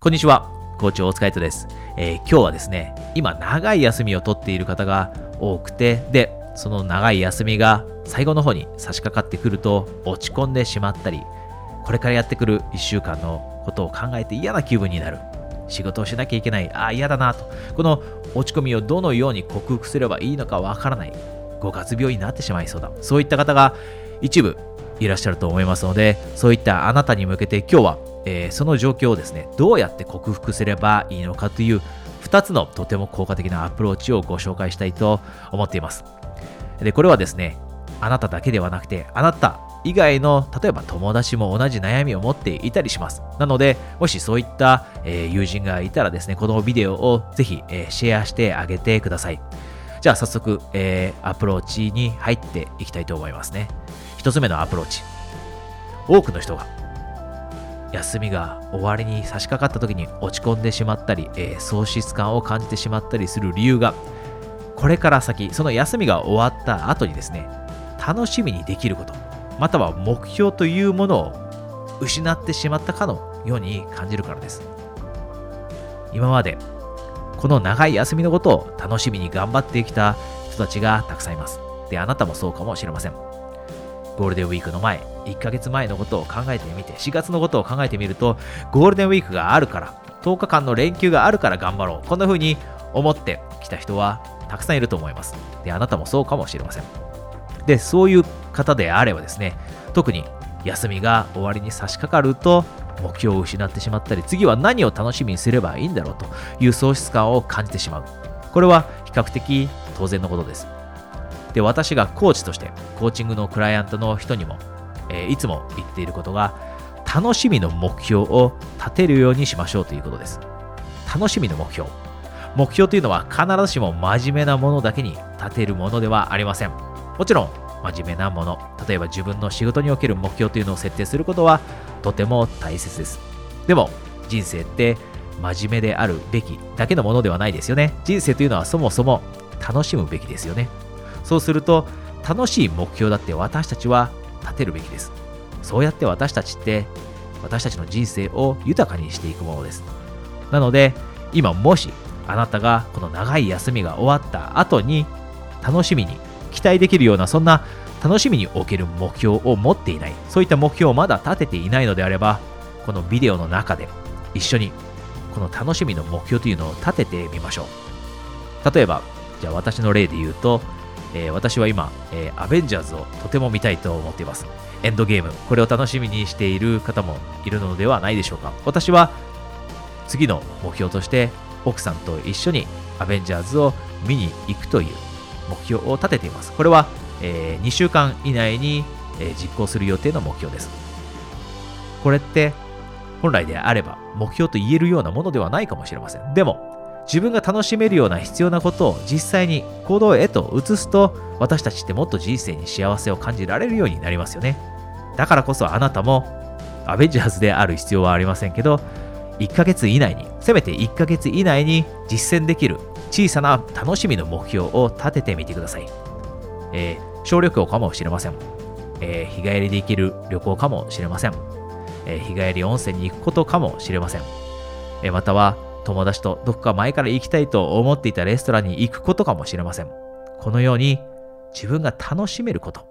こんにちは。校長お疲れ様です、えー、今日はですね、今長い休みを取っている方が多くて、で、その長い休みが最後の方に差し掛かってくると落ち込んでしまったり、これからやってくる1週間のことを考えて嫌な気分になる。仕事をしなきゃいけない。ああ、嫌だなと。この落ち込みをどのように克服すればいいのかわからない。五月病になってしまいそうだ。そういった方が一部いらっしゃると思いますので、そういったあなたに向けて今日はえー、その状況をですねどうやって克服すればいいのかという2つのとても効果的なアプローチをご紹介したいと思っています。でこれはですねあなただけではなくてあなた以外の例えば友達も同じ悩みを持っていたりします。なのでもしそういった、え、友人がいたらですねこのビデオをぜひ、え、シェアしてあげてください。じゃあ早速、え、アプローチに入っていきたいと思いますね。1つ目のアプローチ。多くの人が休みが終わりに差し掛かった時に落ち込んでしまったり、えー、喪失感を感じてしまったりする理由がこれから先その休みが終わった後にですね楽しみにできることまたは目標というものを失ってしまったかのように感じるからです。今までこの長い休みのことを楽しみに頑張ってきた人たちがたくさんいます。であなたもそうかもしれません。ゴールデンウィークの前1ヶ月前のことを考えてみて、4月のことを考えてみると、ゴールデンウィークがあるから、10日間の連休があるから頑張ろう。こんな風に思ってきた人はたくさんいると思います。で、あなたもそうかもしれません。で、そういう方であればですね、特に休みが終わりに差し掛かると、目標を失ってしまったり、次は何を楽しみにすればいいんだろうという喪失感を感じてしまう。これは比較的当然のことです。で、私がコーチとして、コーチングのクライアントの人にもえー、いつも言っていることが、楽しみの目標を立てるようにしましょうということです。楽しみの目標。目標というのは必ずしも真面目なものだけに立てるものではありません。もちろん、真面目なもの、例えば自分の仕事における目標というのを設定することはとても大切です。でも、人生って真面目であるべきだけのものではないですよね。人生というのはそもそも楽しむべきですよね。そうすると、楽しい目標だって私たちは立てるべきです。そうやって私たちって私たちの人生を豊かにしていくものです。なので今もしあなたがこの長い休みが終わった後に楽しみに期待できるようなそんな楽しみにおける目標を持っていないそういった目標をまだ立てていないのであればこのビデオの中で一緒にこの楽しみの目標というのを立ててみましょう例えばじゃあ私の例で言うとえー、私は今、えー、アベンジャーズをとても見たいと思っています。エンドゲーム、これを楽しみにしている方もいるのではないでしょうか。私は次の目標として奥さんと一緒にアベンジャーズを見に行くという目標を立てています。これは、えー、2週間以内に、え実行する予定の目標です。これって本来であれば目標と言えるようなものではないかもしれません。でも自分が楽しめるような必要なことを実際に行動へと移すと私たちってもっと人生に幸せを感じられるようになりますよね。だからこそあなたもアベンジャーズである必要はありませんけど1ヶ月以内にせめて1ヶ月以内に実践できる小さな楽しみの目標を立ててみてください、えー、小旅行かもしれません、えー、日帰りで行ける旅行かもしれません、えー、日帰り温泉に行くことかもしれません、えまたは友達とどこか前から行きたいと思っていたレストランに行くことかもしれません。このように自分が楽しめること、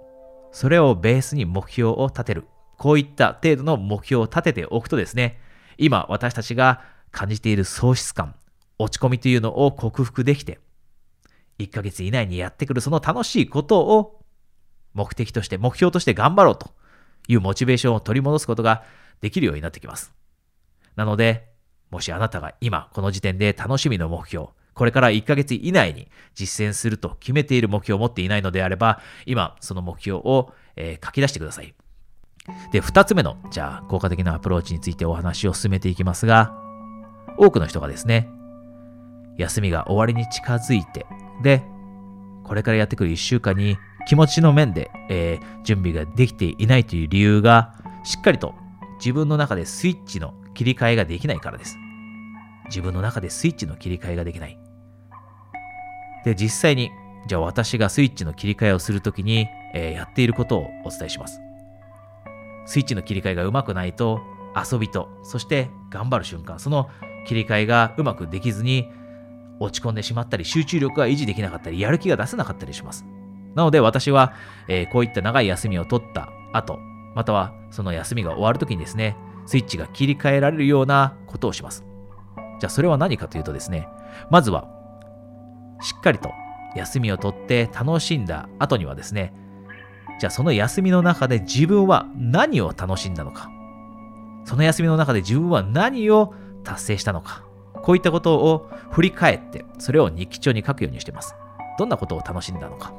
それをベースに目標を立てる。こういった程度の目標を立てておくとですね、今私たちが感じている喪失感、落ち込みというのを克服できて、1ヶ月以内にやってくるその楽しいことを目的として、目標として頑張ろうというモチベーションを取り戻すことができるようになってきます。なので、もしあなたが今この時点で楽しみの目標、これから1ヶ月以内に実践すると決めている目標を持っていないのであれば、今その目標を、えー、書き出してください。で、2つ目の、じゃあ効果的なアプローチについてお話を進めていきますが、多くの人がですね、休みが終わりに近づいて、で、これからやってくる1週間に気持ちの面で、えー、準備ができていないという理由が、しっかりと自分の中でスイッチの切り替えができないからです。自分の中でスイッチの切り替えができない。で、実際に、じゃあ私がスイッチの切り替えをするときに、えー、やっていることをお伝えします。スイッチの切り替えがうまくないと、遊びと、そして頑張る瞬間、その切り替えがうまくできずに落ち込んでしまったり、集中力が維持できなかったり、やる気が出せなかったりします。なので私は、えー、こういった長い休みを取った後、またはその休みが終わるときにですね、スイッチが切り替えられるようなことをします。じゃあそれは何かというとですね、まずはしっかりと休みを取って楽しんだ後にはですね、じゃあその休みの中で自分は何を楽しんだのか、その休みの中で自分は何を達成したのか、こういったことを振り返って、それを日記帳に書くようにしています。どんなことを楽しんだのか。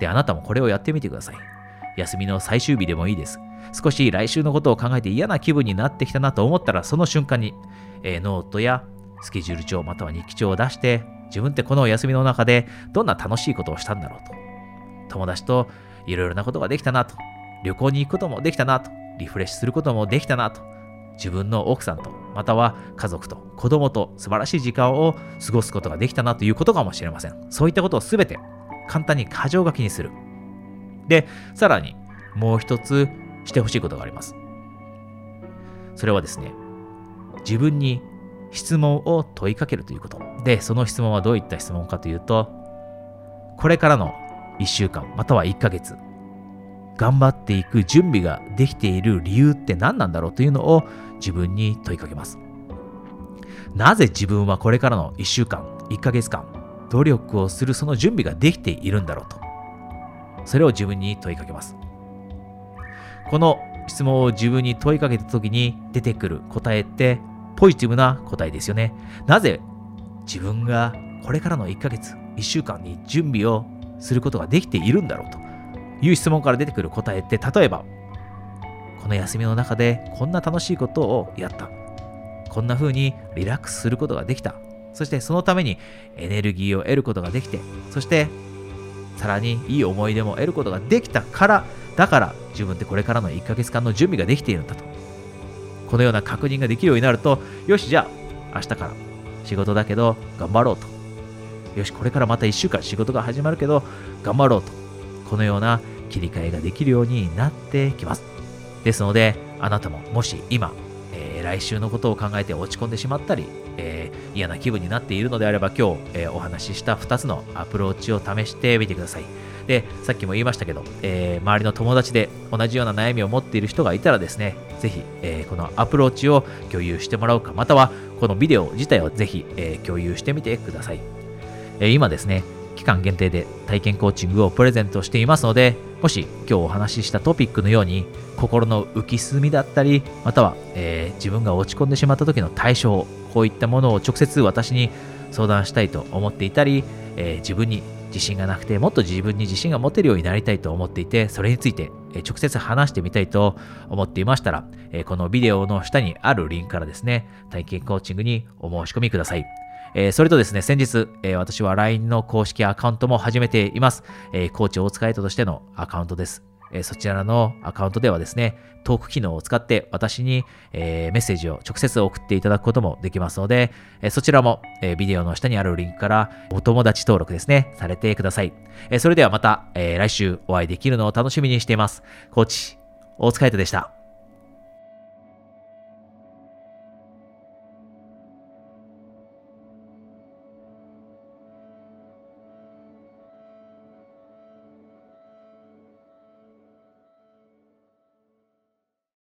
で、あなたもこれをやってみてください。休みの最終日でもいいです。少し来週のことを考えて嫌な気分になってきたなと思ったら、その瞬間に、えー、ノートやスケジュール帳または日記帳を出して、自分ってこの休みの中でどんな楽しいことをしたんだろうと。友達といろいろなことができたなと。旅行に行くこともできたなと。リフレッシュすることもできたなと。自分の奥さんと、または家族と子供と素晴らしい時間を過ごすことができたなということかもしれません。そういったことをすべて簡単に箇条書きにする。で、さらにもう一つしてほしいことがあります。それはですね、自分に質問を問いかけるということ。で、その質問はどういった質問かというと、これからの1週間、または1ヶ月、頑張っていく準備ができている理由って何なんだろうというのを自分に問いかけます。なぜ自分はこれからの1週間、1ヶ月間、努力をするその準備ができているんだろうと。それを自分に問いかけます。この質問を自分に問いかけた時に出てくる答えってポジティブな答えですよね。なぜ自分がこれからの1ヶ月、1週間に準備をすることができているんだろうという質問から出てくる答えって、例えば、この休みの中でこんな楽しいことをやった。こんな風にリラックスすることができた。そしてそのためにエネルギーを得ることができて、そしてさらにいい思い出も得ることができたから、だから自分ってこれからの1ヶ月間の準備ができているんだと。このような確認ができるようになると、よし、じゃあ明日から仕事だけど頑張ろうと。よし、これからまた1週間仕事が始まるけど頑張ろうと。このような切り替えができるようになってきます。ですので、あなたももし今、えー、来週のことを考えて落ち込んでしまったり、えー、嫌な気分になっているのであれば今日、えー、お話しした2つのアプローチを試してみてください。で、さっきも言いましたけど、えー、周りの友達で同じような悩みを持っている人がいたらですね、ぜひ、えー、このアプローチを共有してもらうか、またはこのビデオ自体をぜひ、えー、共有してみてください。え今ですね、期間限定で体験コーチングをプレゼントしていますので、もし今日お話ししたトピックのように、心の浮き沈みだったり、または、え自分が落ち込んでしまった時の対処、こういったものを直接私に相談したいと思っていたり、え自分に自信がなくて、もっと自分に自信が持てるようになりたいと思っていて、それについて直接話してみたいと思っていましたら、このビデオの下にあるリンクからですね、体験コーチングにお申し込みください。それとですね、先日、私は LINE の公式アカウントも始めています。コーチ大塚エイトとしてのアカウントです。えそちらのアカウントではですね、トーク機能を使って私に、えメッセージを直接送っていただくこともできますので、えそちらも、えビデオの下にあるリンクからお友達登録ですね、されてください。えそれではまた、え来週お会いできるのを楽しみにしています。コーチ、大塚イトでした。